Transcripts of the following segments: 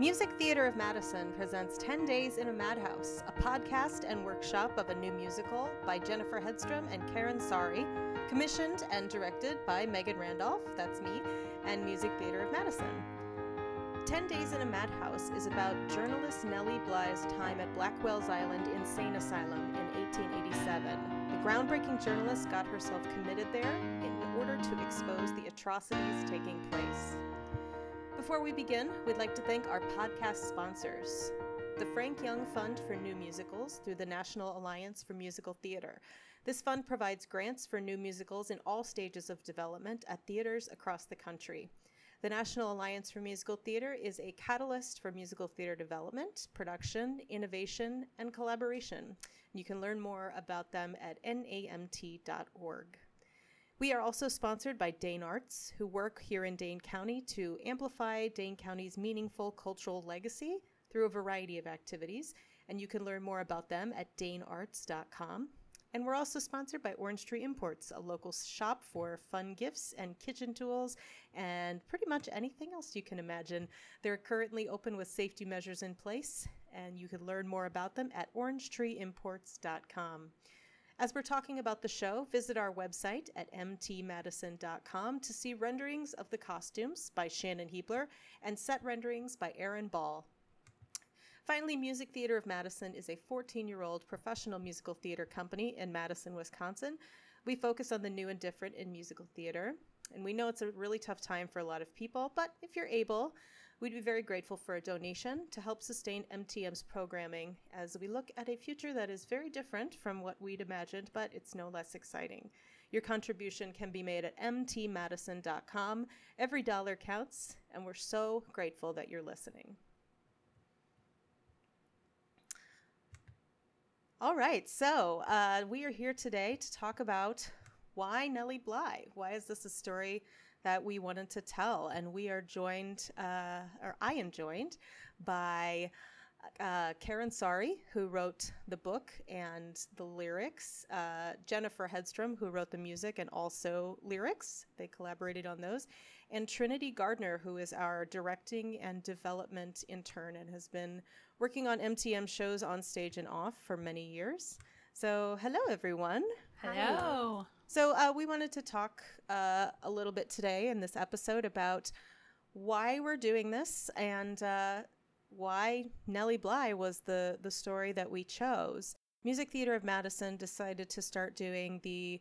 Music Theater of Madison presents 10 Days in a Madhouse, a podcast and workshop of a new musical by Jennifer Hedstrom and Karen Sari, commissioned and directed by Megan Randolph, that's me, and Music Theater of Madison. 10 Days in a Madhouse is about journalist Nellie Bly's time at Blackwell's Island Insane Asylum in 1887. The groundbreaking journalist got herself committed there in order to expose the atrocities taking place. Before we begin, we'd like to thank our podcast sponsors the Frank Young Fund for New Musicals through the National Alliance for Musical Theater. This fund provides grants for new musicals in all stages of development at theaters across the country. The National Alliance for Musical Theater is a catalyst for musical theater development, production, innovation, and collaboration. You can learn more about them at namt.org. We are also sponsored by Dane Arts, who work here in Dane County to amplify Dane County's meaningful cultural legacy through a variety of activities. And you can learn more about them at danearts.com. And we're also sponsored by Orange Tree Imports, a local shop for fun gifts and kitchen tools and pretty much anything else you can imagine. They're currently open with safety measures in place, and you can learn more about them at orangetreeimports.com. As we're talking about the show, visit our website at mtmadison.com to see renderings of the costumes by Shannon Heebler and set renderings by Aaron Ball. Finally, Music Theater of Madison is a 14 year old professional musical theater company in Madison, Wisconsin. We focus on the new and different in musical theater. And we know it's a really tough time for a lot of people, but if you're able, we'd be very grateful for a donation to help sustain MTM's programming as we look at a future that is very different from what we'd imagined, but it's no less exciting. Your contribution can be made at mtmadison.com. Every dollar counts, and we're so grateful that you're listening. All right, so uh, we are here today to talk about why Nellie Bly? Why is this a story that we wanted to tell? And we are joined, uh, or I am joined by uh, Karen Sari, who wrote the book and the lyrics, uh, Jennifer Hedstrom, who wrote the music and also lyrics. They collaborated on those, and Trinity Gardner, who is our directing and development intern and has been working on MTM shows on stage and off for many years. So, hello, everyone. Hello. So, uh, we wanted to talk uh, a little bit today in this episode about why we're doing this and uh, why Nellie Bly was the, the story that we chose. Music Theater of Madison decided to start doing the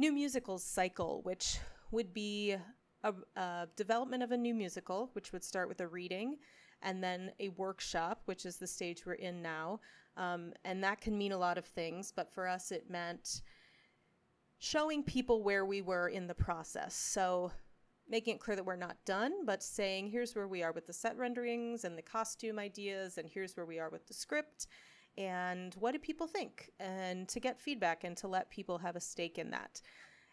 new musicals cycle, which would be a, a, development of a new musical, which would start with a reading, and then a workshop, which is the stage we're in now. Um, and that can mean a lot of things, but for us, it meant showing people where we were in the process. So making it clear that we're not done, but saying here's where we are with the set renderings and the costume ideas, and here's where we are with the script, and what do people think, and to get feedback and to let people have a stake in that.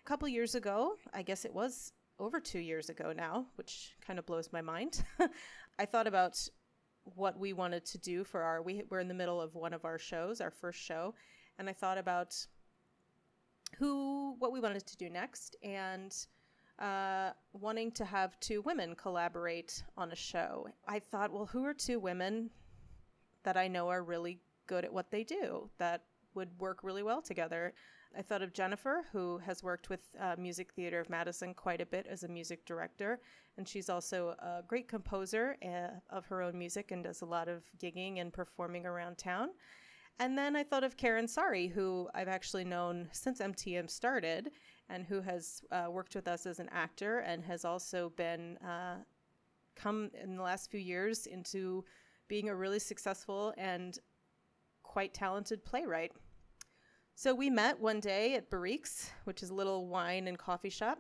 A couple years ago, I guess it was over two years ago now, which kind of blows my mind, I thought about what we wanted to do for our we, we're in the middle of one of our shows our first show and i thought about who what we wanted to do next and uh, wanting to have two women collaborate on a show. I thought, well, who are two women that I know are really good at what they do that would work really well together? I thought of Jennifer, who has worked with uh, Music Theater of Madison quite a bit as a music director, and she's also a great composer uh, of her own music and does a lot of gigging and performing around town. And then I thought of Karen Sari, who I've actually known since MTM started and who has uh, worked with us as an actor and has also been uh, come in the last few years into being a really successful and quite talented playwright. So we met one day at Barrique's, which is a little wine and coffee shop,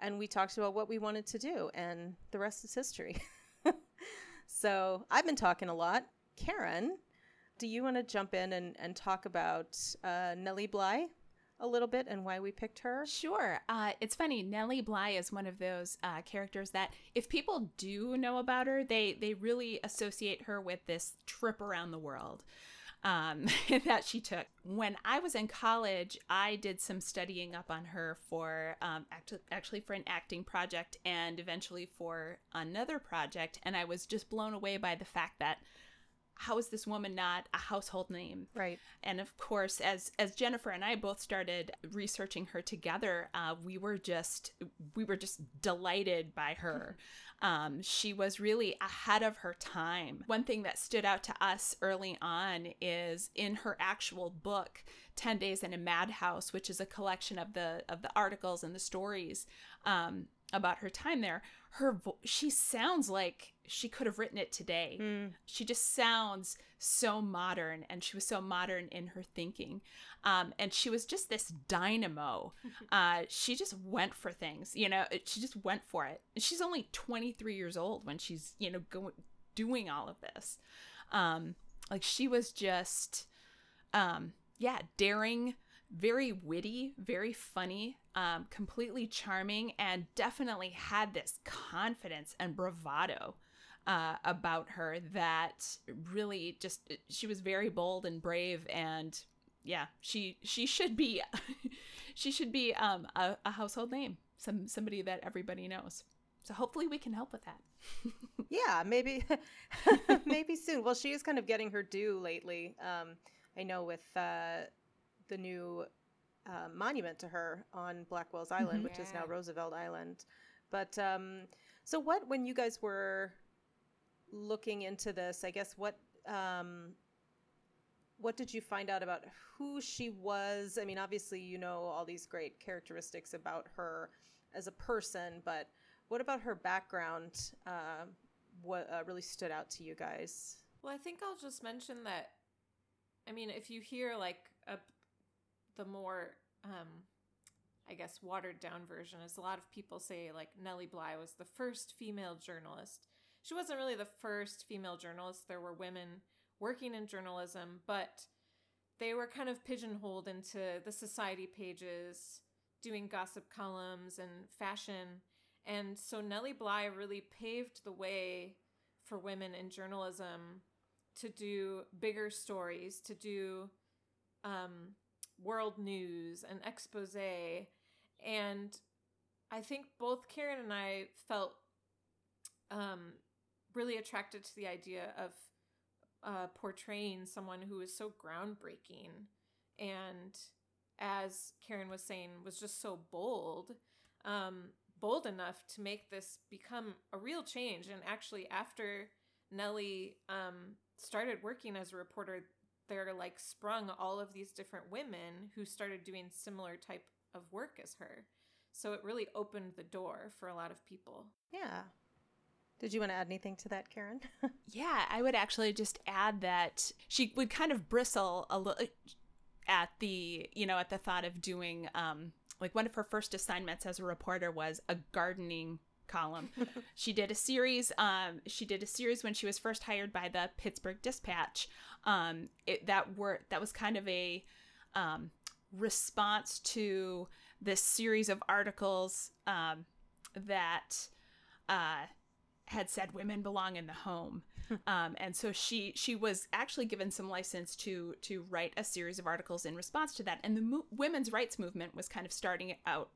and we talked about what we wanted to do, and the rest is history. so I've been talking a lot. Karen, do you want to jump in and, and talk about uh, Nellie Bly a little bit and why we picked her? Sure. Uh, it's funny. Nellie Bly is one of those uh, characters that, if people do know about her, they they really associate her with this trip around the world. um, that she took. When I was in college, I did some studying up on her for um, act- actually for an acting project and eventually for another project. And I was just blown away by the fact that how is this woman not a household name? Right. And of course as as jennifer and i both started researching her together uh, we were just we were just delighted by her. Um, she was really ahead of her time. One thing that stood out to us early on is in her actual book 10 days in a madhouse which is a collection of the of the articles and the stories um, about her time there her vo- she sounds like she could have written it today. Mm. she just sounds so modern and she was so modern in her thinking. Um, and she was just this dynamo. Uh, she just went for things you know she just went for it. She's only 23 years old when she's you know going doing all of this. Um, like she was just um, yeah daring very witty very funny um, completely charming and definitely had this confidence and bravado uh, about her that really just she was very bold and brave and yeah she she should be she should be um, a, a household name some somebody that everybody knows. So hopefully we can help with that. Yeah maybe maybe soon. Well she is kind of getting her due lately. Um, i know with uh, the new uh, monument to her on blackwell's island Mhm. which is now roosevelt island but um, so what when you guys were looking into this i guess what um, what did you find out about who she was i mean obviously you know all these great characteristics about her as a person but what about her background uh, what uh, really stood out to you guys Well, I think I'll just mention that. I mean, if you hear like a, the more, um, I guess, watered down version, is a lot of people say like Nellie Bly was the first female journalist. She wasn't really the first female journalist. There were women working in journalism, but they were kind of pigeonholed into the society pages, doing gossip columns and fashion. And so Nellie Bly really paved the way for women in journalism to do bigger stories, to do um, world news and expose. And I think both Karen and I felt um, really attracted to the idea of uh, portraying someone who is so groundbreaking and, as Karen was saying, was just so bold. Um, bold enough to make this become a real change. And actually, after Nellie um, started working as a reporter, there like sprung all of these different women who started doing similar type of work as her. So it really opened the door for a lot of people. yeah did you want to add anything to that karen Yeah, I would actually just add that she would kind of bristle a little at the, you know, at the thought of doing um like one of her first assignments as a reporter was a gardening column. she did a series um she did a series when she was first hired by the Pittsburgh Dispatch. Um it, that were that was kind of a um response to this series of articles um that uh had said women belong in the home um, and so she she was actually given some license to to write a series of articles in response to that and the mo- women's rights movement was kind of starting out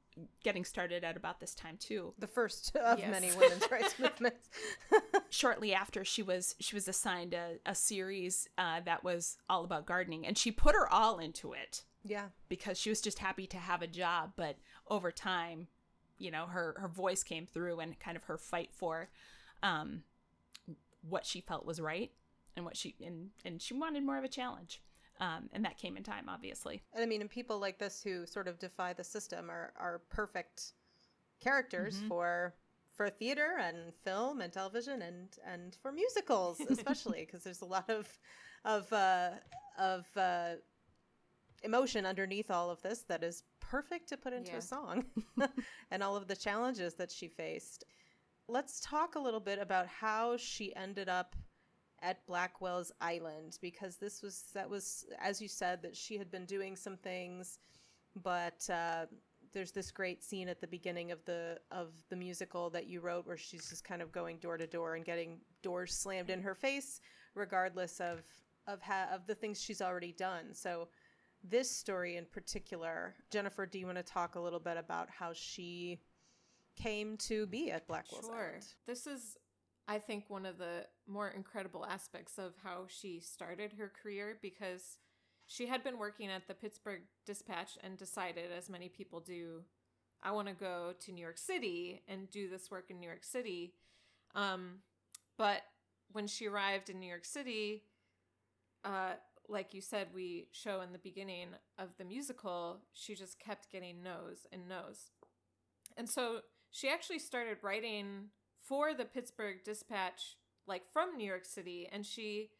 getting started at about this time too. The first of Yes. many women's rights movements. Shortly after she was she was assigned a, a series uh, that was all about gardening and she put her all into it. Yeah. Because she was just happy to have a job but over time you know her her voice came through and kind of her fight for um what she felt was right and what she and and she wanted more of a challenge um and that came in time obviously and i mean and people like this who sort of defy the system are are perfect characters Mhm. for for theater and film and television and and for musicals especially because there's a lot of of uh of uh emotion underneath all of this that is perfect to put into Yeah. a song and all of the challenges that she faced let's talk a little bit about how she ended up at Blackwell's Island because this was that was as you said that she had been doing some things, but uh, there's this great scene at the beginning of the of the musical that you wrote where she's just kind of going door to door and getting doors slammed in her face, regardless of of ha- of the things she's already done. So this story in particular, Jennifer, do you want to talk a little bit about how she came to be at Blackwell's Sure. Island? This is, I think, one of the more incredible aspects of how she started her career because she had been working at the Pittsburgh Dispatch and decided, as many people do, I want to go to New York City and do this work in New York City. Um, but when she arrived in New York City, uh, like you said, we show in the beginning of the musical, she just kept getting no's and no's. And so she actually started writing for the Pittsburgh Dispatch, like from New York City, and she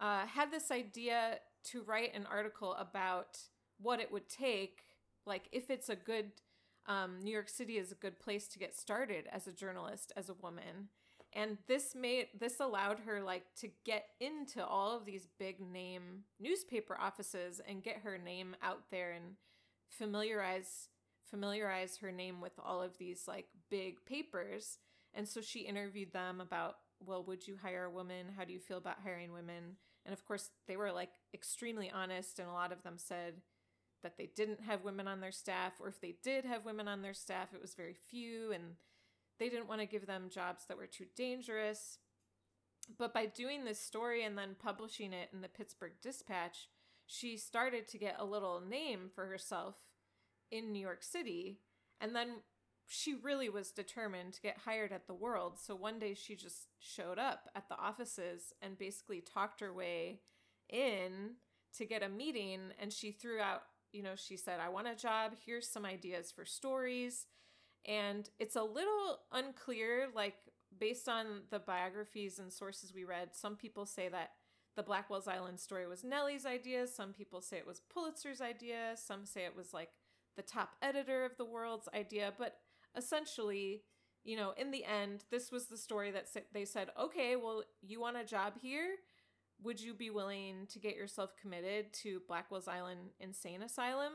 uh, had this idea to write an article about what it would take, like if it's a good, um, New York City is a good place to get started as a journalist, as a woman. And this made this allowed her like to get into all of these big name newspaper offices and get her name out there and familiarize familiarize her name with all of these like big papers. And so she interviewed them about, well, would you hire a woman? How do you feel about hiring women? And of course, they were like extremely honest, and a lot of them said that they didn't have women on their staff, or if they did have women on their staff, it was very few, and they didn't want to give them jobs that were too dangerous. But by doing this story and then publishing it in the Pittsburgh Dispatch, she started to get a little name for herself in New York City. And then she really was determined to get hired at the World. So one day she just showed up at the offices and basically talked her way in to get a meeting. And she threw out, you know, she said, I want a job. Here's some ideas for stories. And it's a little unclear, like based on the biographies and sources we read, some people say that the Blackwell's Island story was Nellie's idea. Some people say it was Pulitzer's idea. Some say it was like the top editor of the world's idea. But essentially, you know, in the end, this was the story that sa- they said, okay, well, you want a job here? Would you be willing to get yourself committed to Blackwell's Island Insane Asylum?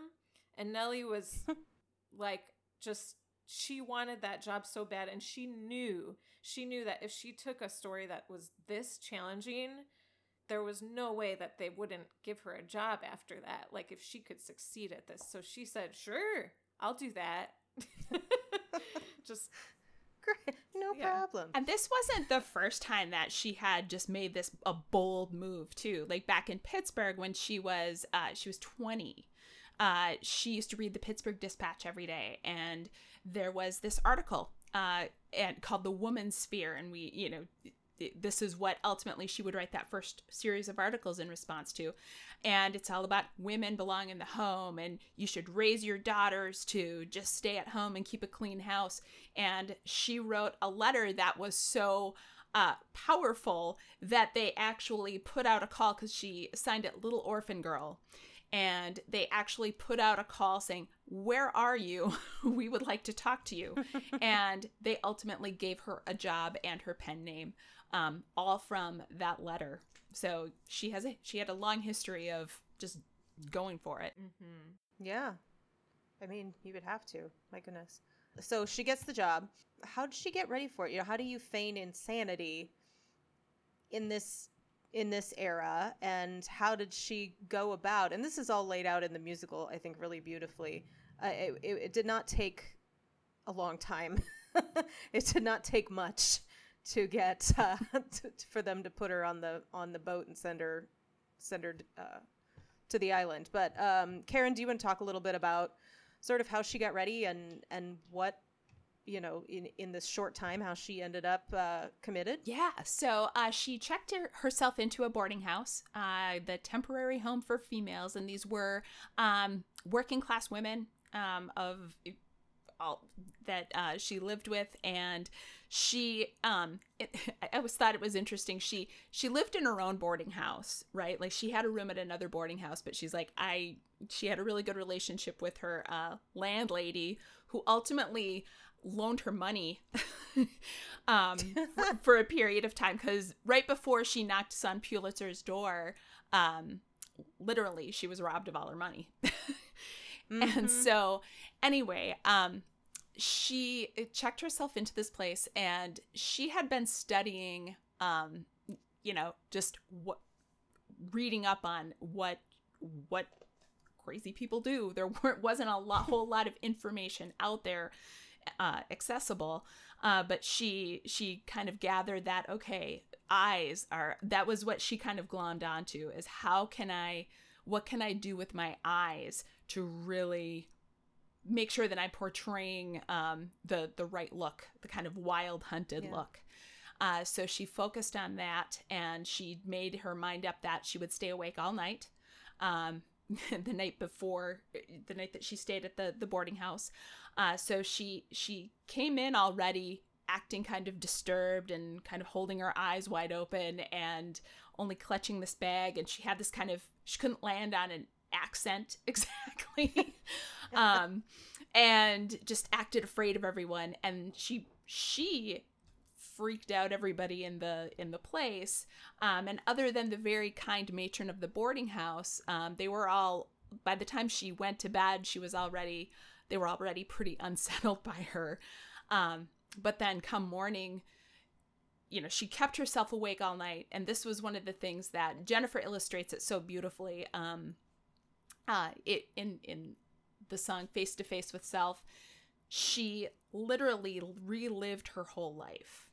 And Nellie was like, just, she wanted that job so bad. And she knew, she knew that if she took a story that was this challenging, there was no way that they wouldn't give her a job after that. Like if she could succeed at this. So she said, sure, I'll do that. just Great, no Yeah. problem. And this wasn't the first time that she had just made this a bold move too. Like back in Pittsburgh when she was uh, she was twenty, uh, she used to read the Pittsburgh Dispatch every day, and there was this article uh, and called "The Woman's Sphere," and we, you know. This is what ultimately she would write that first series of articles in response to. And it's all about women belong in the home and you should raise your daughters to just stay at home and keep a clean house. And she wrote a letter that was so uh, powerful that they actually put out a call because she signed it Little Orphan Girl. And they actually put out a call saying, Where are you? we would like to talk to you. and they ultimately gave her a job and her pen name, um, all from that letter. So she has a she had a long history of just going for it. mm-hmm. Yeah. I mean, you would have to. My goodness. So she gets the job. How did she get ready for it? You know, how do you feign insanity in this in this era and how did she go about and this is all laid out in the musical i think really beautifully uh, it, it, it did not take a long time it did not take much to get uh, to, for them to put her on the on the boat and send her send her uh, to the island. But um, karen do you want to talk a little bit about sort of how she got ready and and what you know in in this short time how she ended up uh, committed? Yeah, so uh, she checked her, herself into a boarding house, uh, the temporary home for females, and these were um, working class women um, of all that uh, she lived with, and she um, it, I always thought it was interesting. She she lived in her own boarding house, right? Like she had a room at another boarding house, but she's like I. She had a really good relationship with her uh, landlady, who ultimately loaned her money um, for, for a period of time because right before she knocked son Pulitzer's door, um, literally she was robbed of all her money. Mhm. And so, anyway, um, she checked herself into this place and she had been studying, um, you know, just what reading up on what what crazy people do. There weren't, wasn't a lot, whole lot of information out there uh, accessible. Uh, but she she kind of gathered that okay, eyes are that was what she kind of glommed onto is how can I what can I do with my eyes to really make sure that I'm portraying um, the the right look, the kind of wild hunted yeah. look. Uh, so she focused on that, and she made her mind up that she would stay awake all night. Um, the night before the night that she stayed at the the boarding house uh, so she she came in already acting kind of disturbed and kind of holding her eyes wide open and only clutching this bag and she had this kind of she couldn't land on an accent exactly um and just acted afraid of everyone and she she freaked out everybody in the in the place. Um, and other than the very kind matron of the boarding house, um, they were all by the time she went to bed, she was already they were already pretty unsettled by her. Um, but then come morning, you know, she kept herself awake all night, and this was one of the things that Jennifer illustrates it so beautifully. Um, uh, it in in the song "Face to Face with Self," she literally relived her whole life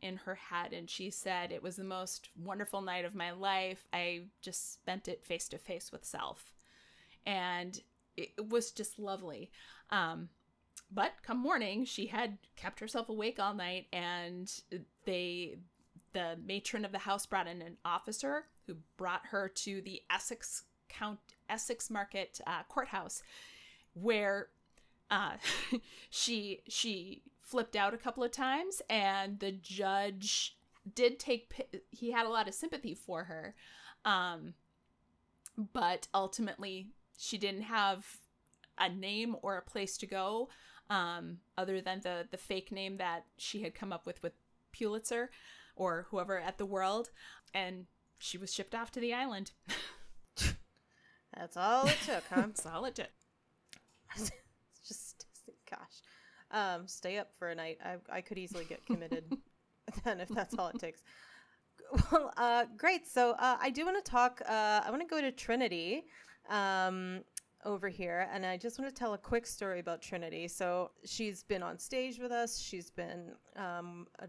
in her head. And she said it was the most wonderful night of my life. I just spent it face to face with self. And it was just lovely. Um, but come morning she had kept herself awake all night and they the matron of the house brought in an officer who brought her to the essex count essex market uh, courthouse where uh, she she flipped out a couple of times and the judge did take he had a lot of sympathy for her um but ultimately she didn't have a name or a place to go um other than the the fake name that she had come up with with Pulitzer or whoever at the world and she was shipped off to the island that's all it took huh that's all it took just gosh um, stay up for a night. I, I could easily get committed then if that's all it takes. Well, uh, great. So uh, I do want to talk. Uh, I want to go to Trinity um, over here, and I just want to tell a quick story about Trinity. So she's been on stage with us. She's been um, a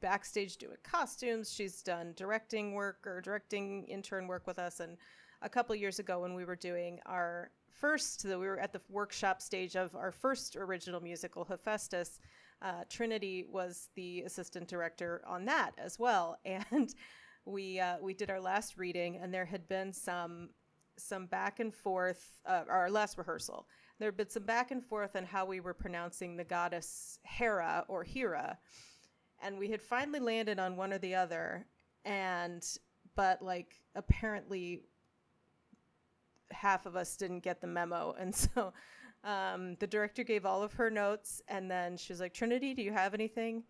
backstage doing costumes. She's done directing work or directing intern work with us. And a couple years ago, when we were doing our first, we were at the workshop stage of our first original musical, Hephaestus. Uh, Trinity was the assistant director on that as well, and we uh, we did our last reading, and there had been some some back and forth. Uh, our last rehearsal, there had been some back and forth on how we were pronouncing the goddess Hera or Hera, and we had finally landed on one or the other, and but like apparently half of us didn't get the memo. And so um, the director gave all of her notes, and then she was like, Trinity, do you have anything?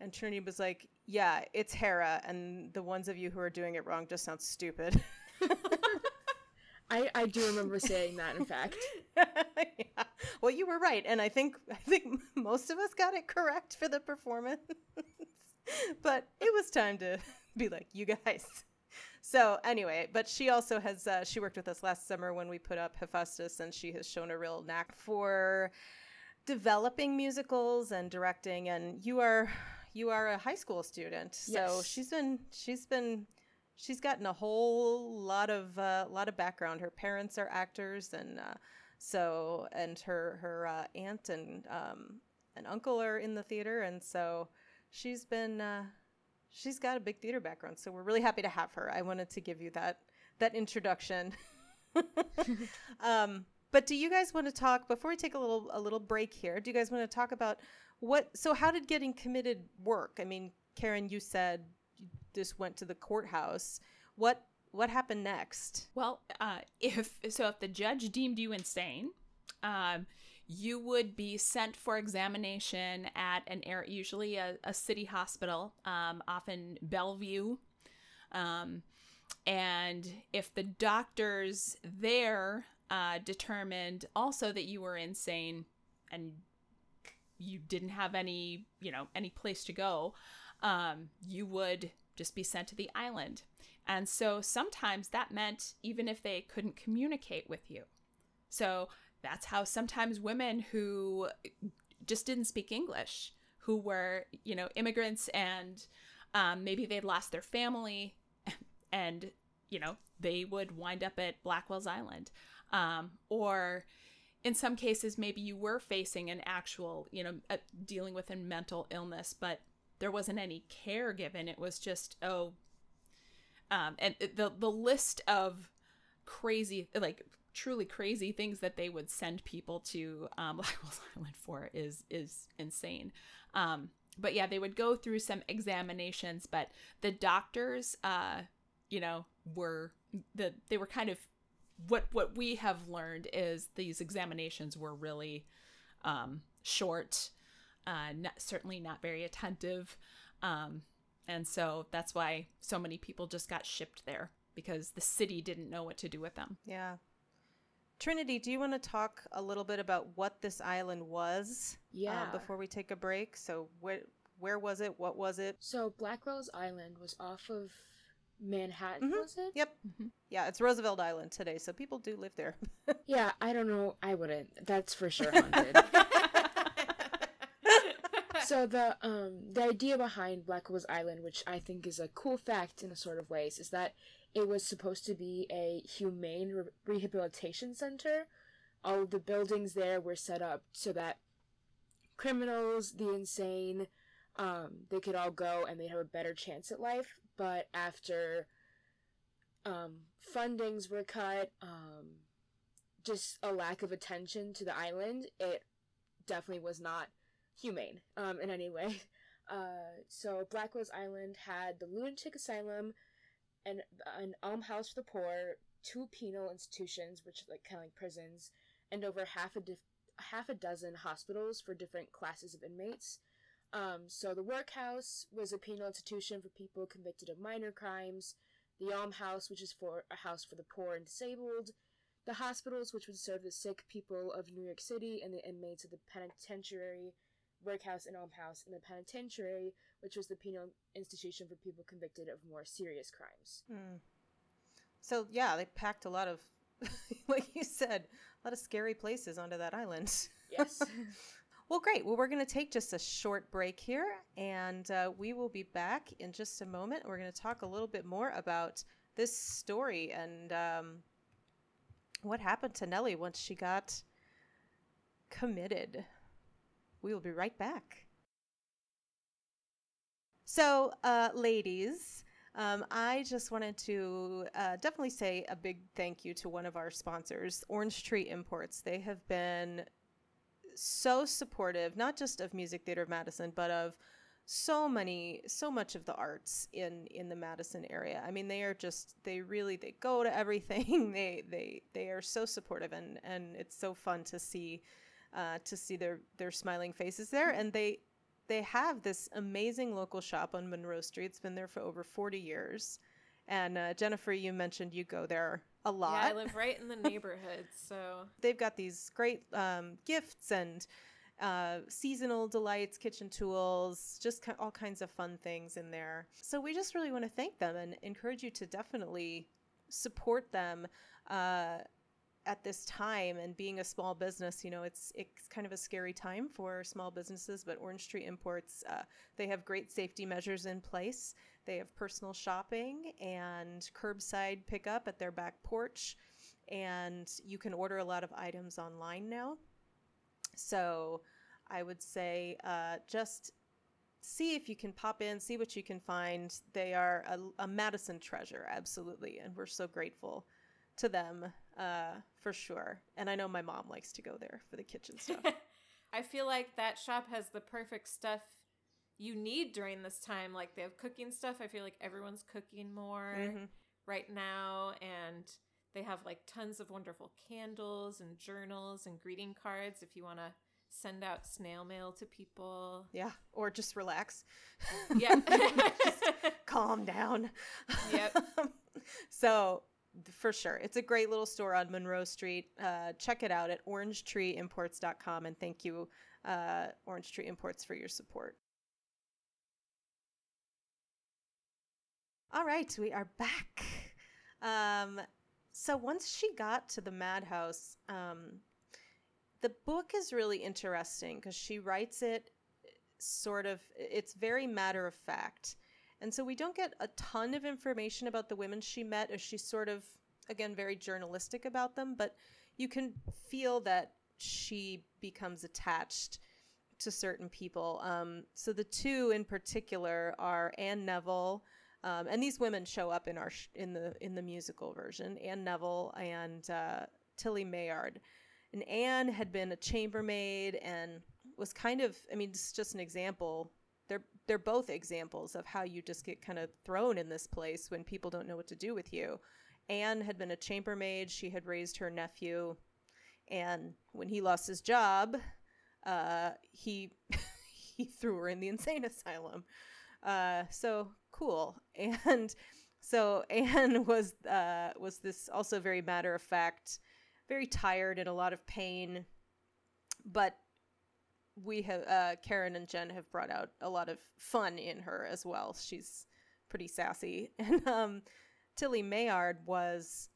And Trinity was like, Yeah, it's Hera, and the ones of you who are doing it wrong just sound stupid. I, I do remember saying that, in fact. yeah. Well, you were right, and I think I think most of us got it correct for the performance. but it was time to be like, you guys, so anyway, but she also has uh, she worked with us last summer when we put up Hephaestus, and she has shown a real knack for developing musicals and directing. And you are you are a high school student, so yes. she's been she's been she's gotten a whole lot of uh, lot of background. Her parents are actors, and uh, so and her her uh, aunt and um, an uncle are in the theater, and so she's been uh, she's got a big theater background, so we're really happy to have her. I wanted to give you that that introduction. um, but do you guys want to talk before we take a little a little break here? Do you guys want to talk about what? So how did getting committed work? I mean, Karen, you said just went to the courthouse. What what happened next? Well, uh, if so, if the judge deemed you insane, um, you would be sent for examination at an air, usually a, a city hospital, um, often Bellevue. Um, and if the doctors there uh, determined also that you were insane and you didn't have any, you know, any place to go, um, you would just be sent to the island. And so sometimes that meant even if they couldn't communicate with you. So that's how sometimes women who just didn't speak English, who were, you know, immigrants and um, maybe they'd lost their family and, you know, they would wind up at Blackwell's Island. Um, or in some cases, maybe you were facing an actual, you know, dealing with a mental illness, but there wasn't any care given. It was just, oh, um, and the the list of crazy, like truly crazy things that they would send people to um, Blackwell's Island for is is insane. Um, but yeah, they would go through some examinations, but the doctors, uh, you know, were the they were kind of what what we have learned is these examinations were really um, short, uh, not, certainly not very attentive, um, and so that's why so many people just got shipped there because the city didn't know what to do with them. Yeah. Trinity, do you want to talk a little bit about what this island was? uh, Yeah. before we take a break. So where where was it? What was it? So Blackwell's Island was off of Manhattan, Mhm. was it? Yep. Mhm. Yeah, it's Roosevelt Island today, so people do live there. Yeah, I don't know. I wouldn't. That's for sure haunted. so the um the idea behind Blackwell's Island, which I think is a cool fact in a sort of ways, is that it was supposed to be a humane re- rehabilitation center. All of the buildings there were set up so that criminals, the insane, um, they could all go and they'd have a better chance at life. But after um, fundings were cut, um, just a lack of attention to the island, it definitely was not humane um, in any way. Uh, so Blackwell's Island had the lunatic asylum, and an almshouse um, for the poor, two penal institutions, which like kind of like prisons, and over half a dif- half a dozen hospitals for different classes of inmates. Um, so the workhouse was a penal institution for people convicted of minor crimes. The um, almshouse, which is for a house for the poor and disabled. The hospitals, which would serve the sick people of New York City and the inmates of the penitentiary, workhouse, and um, almshouse, and the penitentiary, which was the penal institution for people convicted of more serious crimes. Hmm. So yeah, they packed a lot of, like you said, a lot of scary places onto that island. Yes. Well, great. Well, we're going to take just a short break here, and uh, we will be back in just a moment. We're going to talk a little bit more about this story and um, what happened to Nellie once she got committed. We will be right back. So, uh, ladies, um, I just wanted to uh, definitely say a big thank you to one of our sponsors, Orange Tree Imports. They have been so supportive, not just of Music Theater of Madison, but of so many, so much of the arts in in the Madison area. I mean, they are just they really they go to everything. they they they are so supportive, and and it's so fun to see uh, to see their their smiling faces there, and they they have this amazing local shop on Monroe Street. It's been there for over forty years. And uh, Jennifer, you mentioned you go there a lot Yeah, I live right in the neighborhood, so they've got these great um, gifts and uh, seasonal delights, kitchen tools, just all kinds of fun things in there. So we just really want to thank them and encourage you to definitely support them uh, at this time. And being a small business, you know, it's it's kind of a scary time for small businesses. But Orange Tree Imports, uh, they have great safety measures in place. They have personal shopping and curbside pickup at their back porch and you can order a lot of items online now. So I would say uh, just see if you can pop in, see what you can find. They are a, a Madison treasure, absolutely, and we're so grateful to them uh, for sure. And I know my mom likes to go there for the kitchen stuff. I feel like that shop has the perfect stuff you need during this time. Like they have cooking stuff. I feel like everyone's cooking more Mhm. right now, and they have like tons of wonderful candles and journals and greeting cards if you want to send out snail mail to people. Yeah, or just relax. Yeah. Just calm down. Yep. so for sure, it's a great little store on Monroe Street. Uh, check it out at orangetreeimports.com, and thank you, uh, Orange Tree Imports, for your support. All right, we are back. Um, so once she got to the madhouse, um, the book is really interesting because she writes it sort of, it's very matter of fact. And so we don't get a ton of information about the women she met, as she's sort of, again, very journalistic about them, but you can feel that she becomes attached to certain people. Um, so the two in particular are Anne Neville, um, and these women show up in our sh- in the in the musical version. Anne Neville and uh, Tillie Mayard, and Anne had been a chambermaid and was kind of. I mean, it's just an example. They're they're both examples of how you just get kind of thrown in this place when people don't know what to do with you. Anne had been a chambermaid. She had raised her nephew, and when he lost his job, uh, he he threw her in the insane asylum. Uh, so cool. And so Anne was uh, was this also very matter of fact, very tired and a lot of pain, but we have uh, Karen and Jen have brought out a lot of fun in her as well. She's pretty sassy, and um, Tillie Mayard was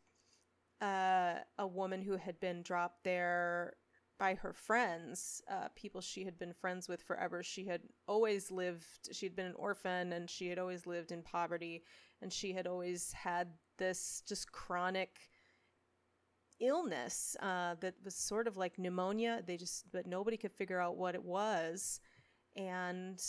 uh, a woman who had been dropped there by her friends, uh, people she had been friends with forever. She had always lived, she'd been an orphan and she had always lived in poverty. And she had always had this just chronic illness uh, that was sort of like pneumonia. They just, but nobody could figure out what it was. And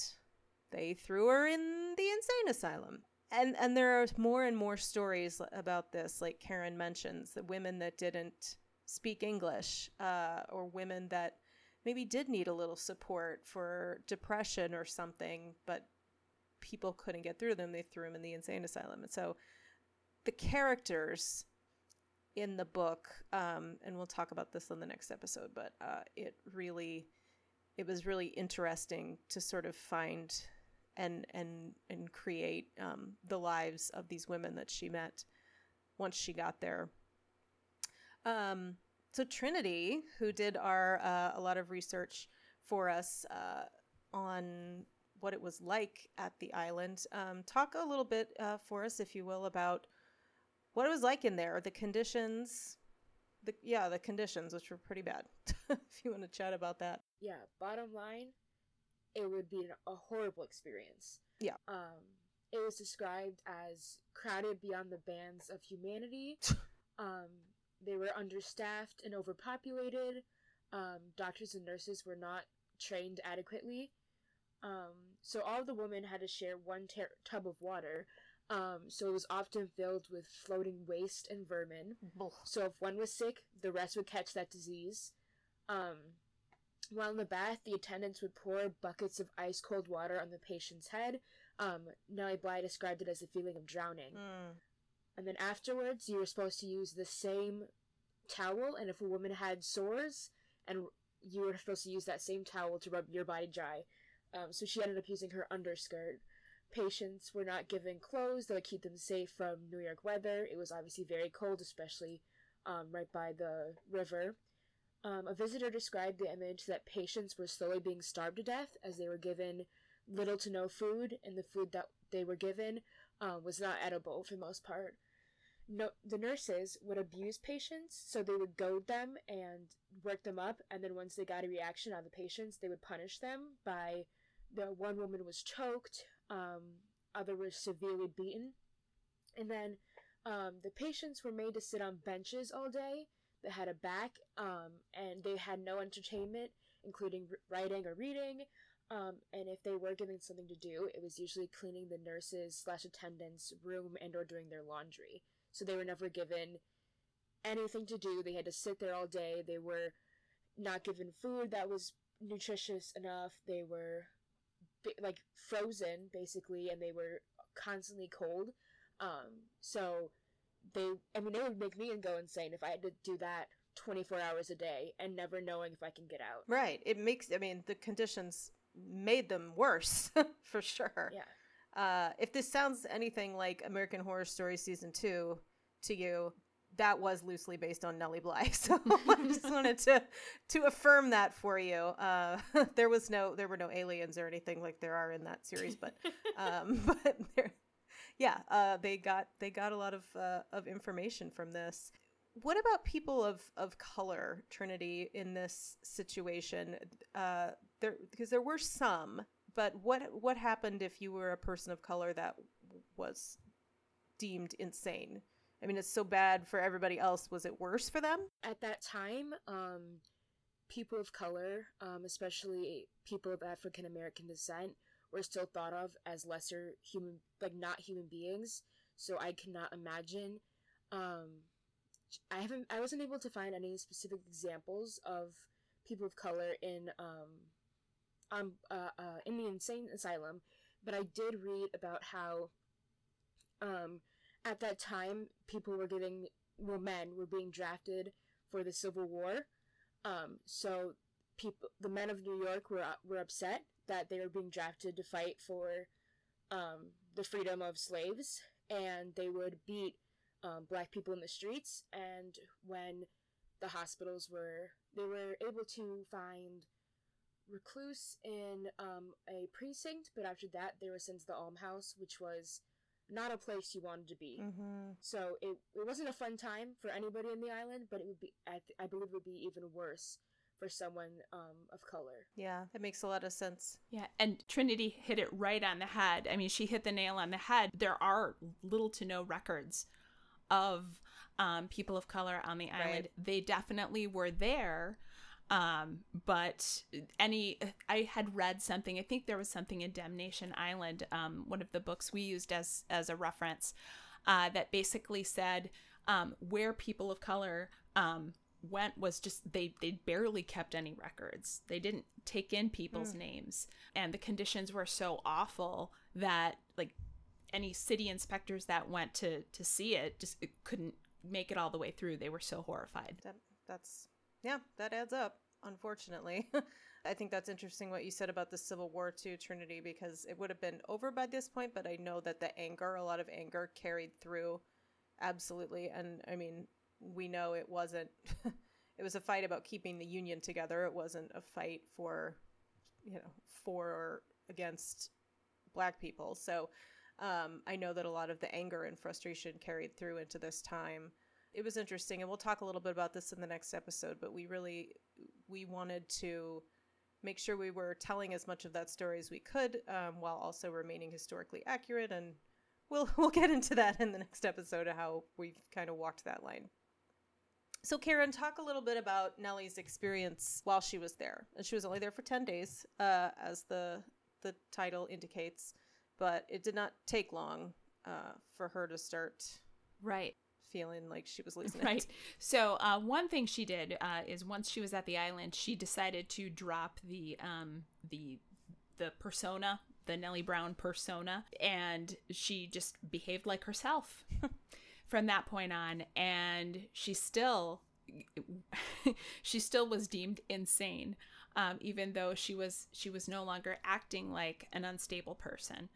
they threw her in the insane asylum. And, and there are more and more stories about this, like Karen mentions, the women that didn't speak English uh, or women that maybe did need a little support for depression or something, but people couldn't get through them. They threw them in the insane asylum. And so the characters in the book, um, and we'll talk about this in the next episode, but uh, it really, it was really interesting to sort of find and and and create um, the lives of these women that she met once she got there. Um, so Trinity, who did our uh, a lot of research for us uh, on what it was like at the island, um, talk a little bit uh, for us, if you will, about what it was like in there, the conditions. The, yeah, the conditions, which were pretty bad. if you want to chat about that. Yeah, bottom line, it would be a horrible experience. Yeah. Um, it was described as crowded beyond the bands of humanity. um, they were understaffed and overpopulated. Um, doctors and nurses were not trained adequately. Um, so all the women had to share one ter- tub of water. Um, so it was often filled with floating waste and vermin. So if one was sick, the rest would catch that disease. Um, while in the bath, the attendants would pour buckets of ice cold water on the patient's head. Um, Nellie Bly described it as a feeling of drowning. Mm. And then afterwards, you were supposed to use the same towel, and if a woman had sores, and you were supposed to use that same towel to rub your body dry. Um, so she ended up using her underskirt. Patients were not given clothes that would keep them safe from New York weather. It was obviously very cold, especially um, right by the river. Um, a visitor described the image that patients were slowly being starved to death as they were given little to no food, and the food that they were given uh, was not edible for the most part no, the nurses would abuse patients, so they would goad them and work them up, and then once they got a reaction on the patients, they would punish them by the one woman was choked, um, other were severely beaten, and then um, the patients were made to sit on benches all day that had a back, um, and they had no entertainment, including writing or reading. Um, and if they were given something to do, it was usually cleaning the nurses slash attendants' room and or doing their laundry so they were never given anything to do. They had to sit there all day. They were not given food that was nutritious enough. They were like frozen basically, and they were constantly cold. Um, so they, I mean, it would make me go insane if I had to do that 24 hours a day and never knowing if I can get out. Right. It makes, I mean, the conditions made them worse for sure. Yeah. Uh, if this sounds anything like American Horror Story season two to you, that was loosely based on Nellie Bly. So I just wanted to to affirm that for you. Uh, there was no there were no aliens or anything like there are in that series, but um, but there, yeah, uh, they got they got a lot of uh, of information from this. What about people of of color, Trinity, in this situation? Uh, there because there were some, but what what happened if you were a person of color that was deemed insane? I mean, it's so bad for everybody else. Was it worse for them? At that time, um, people of color, um, especially people of African American descent, were still thought of as lesser human, like not human beings. So I cannot imagine. Um, I haven't. I wasn't able to find any specific examples of people of color in um, um, uh, uh, in the insane asylum, but I did read about how, um, at that time, people were getting, well, men were being drafted for the Civil War. Um, so people, the men of New York were were upset that they were being drafted to fight for um, the freedom of slaves, and they would beat um, black people in the streets. And when the hospitals were, they were able to find recluse in um, a precinct, but after that, they were sent to the almhouse, which was not a place you wanted to be. Mm-hmm. So it, it wasn't a fun time for anybody in the island, but it would be, I, th- I believe it would be even worse for someone um, of color. Yeah, that makes a lot of sense. Yeah, and Trinity hit it right on the head. I mean, she hit the nail on the head. There are little to no records of um, people of color on the island. Right. They definitely were there. Um, but any, I had read something. I think there was something in Damnation Island, um, one of the books we used as as a reference, uh, that basically said um, where people of color um, went was just they they barely kept any records. They didn't take in people's names, and the conditions were so awful that like any city inspectors that went to to see it just it couldn't make it all the way through. They were so horrified. That that's yeah, that adds up. Unfortunately, I think that's interesting what you said about the Civil War too, Trinity, because it would have been over by this point. But I know that the anger, a lot of anger, carried through. Absolutely, and I mean, we know it wasn't. it was a fight about keeping the union together. It wasn't a fight for, you know, for or against black people. So um, I know that a lot of the anger and frustration carried through into this time. It was interesting, and we'll talk a little bit about this in the next episode. But we really we wanted to make sure we were telling as much of that story as we could, um, while also remaining historically accurate. And we'll we'll get into that in the next episode of how we've kind of walked that line. So, Karen, talk a little bit about Nellie's experience while she was there. And she was only there for ten days, uh, as the the title indicates but it did not take long uh, for her to start Right. Feeling like she was losing Right. it. So uh, one thing she did uh, is once she was at the island, she decided to drop the um, the the persona, the Nellie Brown persona, and she just behaved like herself from that point on. And she still she still was deemed insane, um, even though she was she was no longer acting like an unstable person.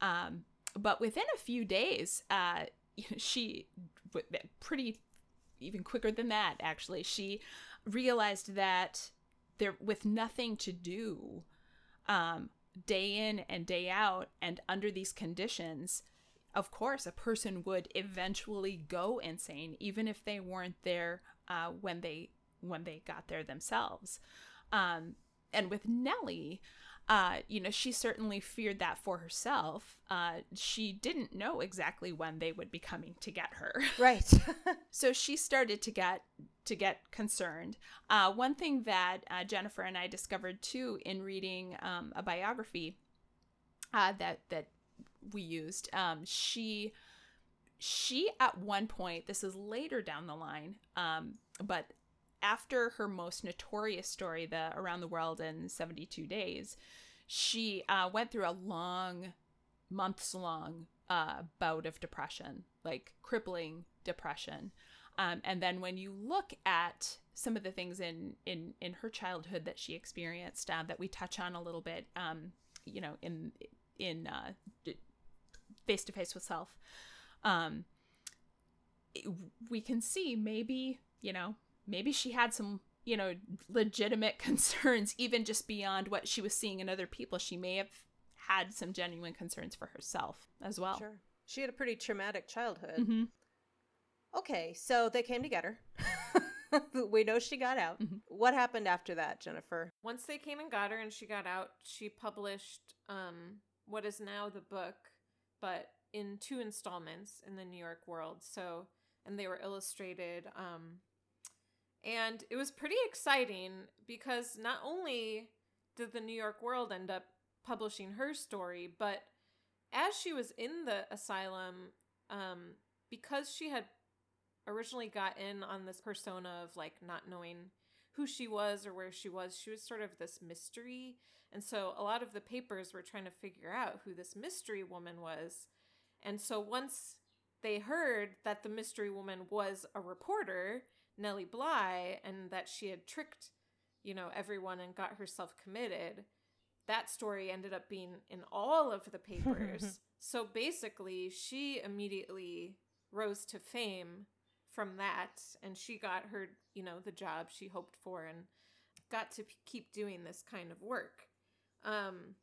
Um, but within a few days, uh, she pretty even quicker than that actually. She realized that there with nothing to do um, day in and day out and under these conditions of course a person would eventually go insane even if they weren't there uh, when they when they got there themselves. Um, and with nellie uh, you know, she certainly feared that for herself. Uh, she didn't know exactly when they would be coming to get her. Right. so she started to get to get concerned. Uh, one thing that uh, Jennifer and I discovered too in reading um, a biography uh, that that we used, um, she she at one point, this is later down the line, um, but after her most notorious story, the Around the World in 72 Days, she uh, went through a long, months long uh, bout of depression, like crippling depression. Um, and then when you look at some of the things in in in her childhood that she experienced uh, that we touch on a little bit, um, you know, in in face to face with self, um, we can see maybe you know maybe she had some you know legitimate concerns even just beyond what she was seeing in other people she may have had some genuine concerns for herself as well sure. She had a pretty traumatic childhood. Mm-hmm. Okay, so they came to get her we know she got out. Mhm. What happened after that, Jennifer? Once they came and got her and she got out, she published um, what is now the book, but in two installments in the New York World. So, and they were illustrated. Um, and it was pretty exciting because not only did the New York World end up publishing her story, but as she was in the asylum, um, because she had originally got in on this persona of like not knowing who she was or where she was, she was sort of this mystery. And so a lot of the papers were trying to figure out who this mystery woman was. And so once they heard that the mystery woman was a reporter, Nellie Bly, and that she had tricked, you know, everyone and got herself committed, that story ended up being in all of the papers. so basically, she immediately rose to fame from that and she got her, you know, the job she hoped for and got to p- keep doing this kind of work. Um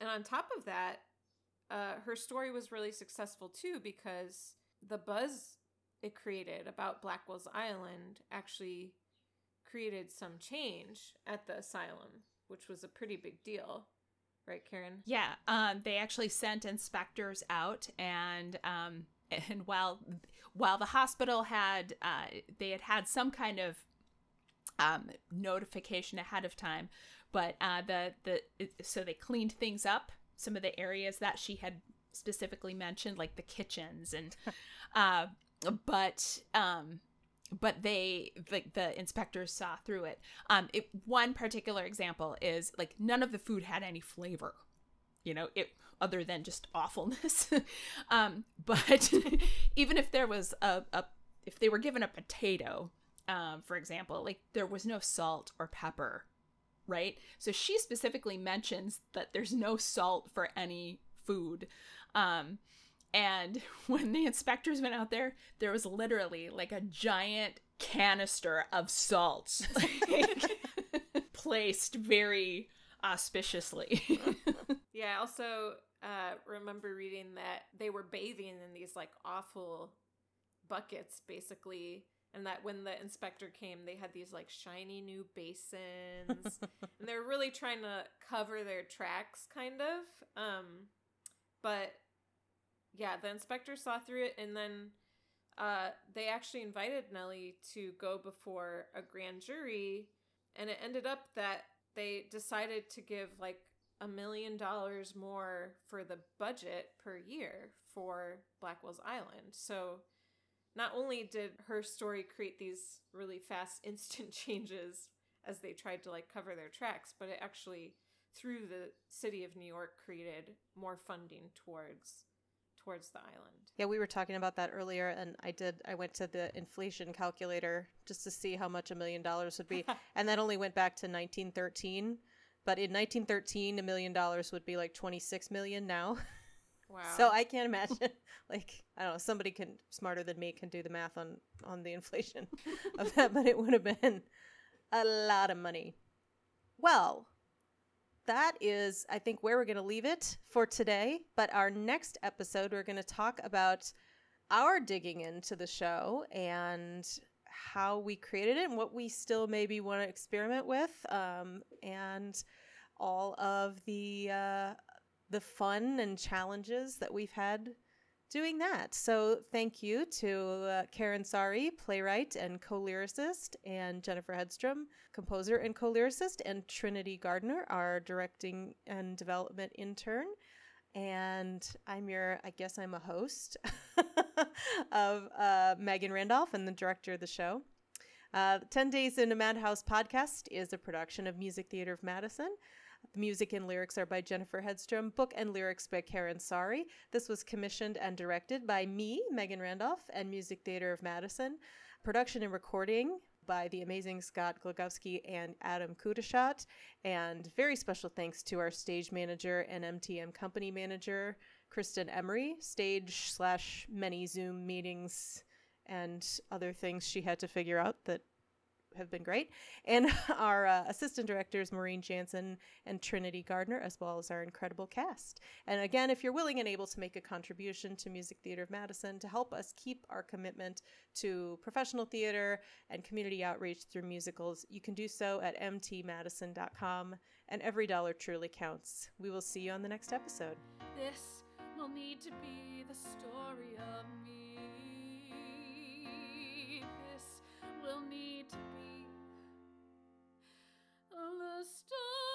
and on top of that, uh, her story was really successful too because the buzz it created about Blackwell's Island actually created some change at the asylum, which was a pretty big deal. Right, Karen? Yeah, um, they actually sent inspectors out, and um, and while while the hospital had uh, they had had some kind of um, notification ahead of time, but uh, the the so they cleaned things up, some of the areas that she had specifically mentioned, like the kitchens, and uh, but um, but they the, the inspectors saw through it. Um, it one particular example is like none of the food had any flavor, you know, it other than just awfulness. um, but even if there was a, a if they were given a potato, um, for example, like there was no salt or pepper, right? So she specifically mentions that there's no salt for any food. Um, and when the inspectors went out there, there was literally like a giant canister of salts like, placed very auspiciously. Yeah, I also uh, remember reading that they were bathing in these like awful buckets, basically, and that when the inspector came, they had these like shiny new basins, and they're really trying to cover their tracks, kind of. Um, but yeah, the inspector saw through it, and then uh, they actually invited Nellie to go before a grand jury, and it ended up that they decided to give like a million dollars more for the budget per year for Blackwell's Island. So not only did her story create these really fast instant changes as they tried to like cover their tracks, but it actually through the city of New York created more funding towards towards the island. Yeah, we were talking about that earlier, and I did. I went to the inflation calculator just to see how much a million dollars would be, and that only went back to 1913. But in 1913, a million dollars would be like 26 million now. Wow. So I can't imagine. Like I don't know, somebody can smarter than me can do the math on on the inflation of that, but it would have been a lot of money. Well, that is, I think, where we're going to leave it for today. But our next episode, we're going to talk about our digging into the show and how we created it and what we still maybe want to experiment with, um, and all of the uh, the fun and challenges that we've had doing that. So thank you to uh, Karen Sari, playwright and co-lyricist, and Jennifer Hedstrom, composer and co-lyricist, and Trinity Gardner, our directing and development intern. And I'm your, I guess I'm a host of uh, Megan Randolph and the director of the show. Uh, 10 Days in a Madhouse podcast is a production of Music Theater of Madison. The music and lyrics are by Jennifer Hedstrom, book and lyrics by Karen Sari. This was commissioned and directed by me, Megan Randolph, and Music Theater of Madison. Production and recording by the amazing Scott Glogowski and Adam Kudashat. And very special thanks to our stage manager and MTM company manager, Kristen Emery. Stage slash many Zoom meetings and other things she had to figure out that have been great. And our uh, assistant directors, Maureen Jansen and Trinity Gardner, as well as our incredible cast. And again, if you're willing and able to make a contribution to Music Theater of Madison to help us keep our commitment to professional theater and community outreach through musicals, you can do so at mtmadison.com. And every dollar truly counts. We will see you on the next episode. This will need to be the story of me. the stars.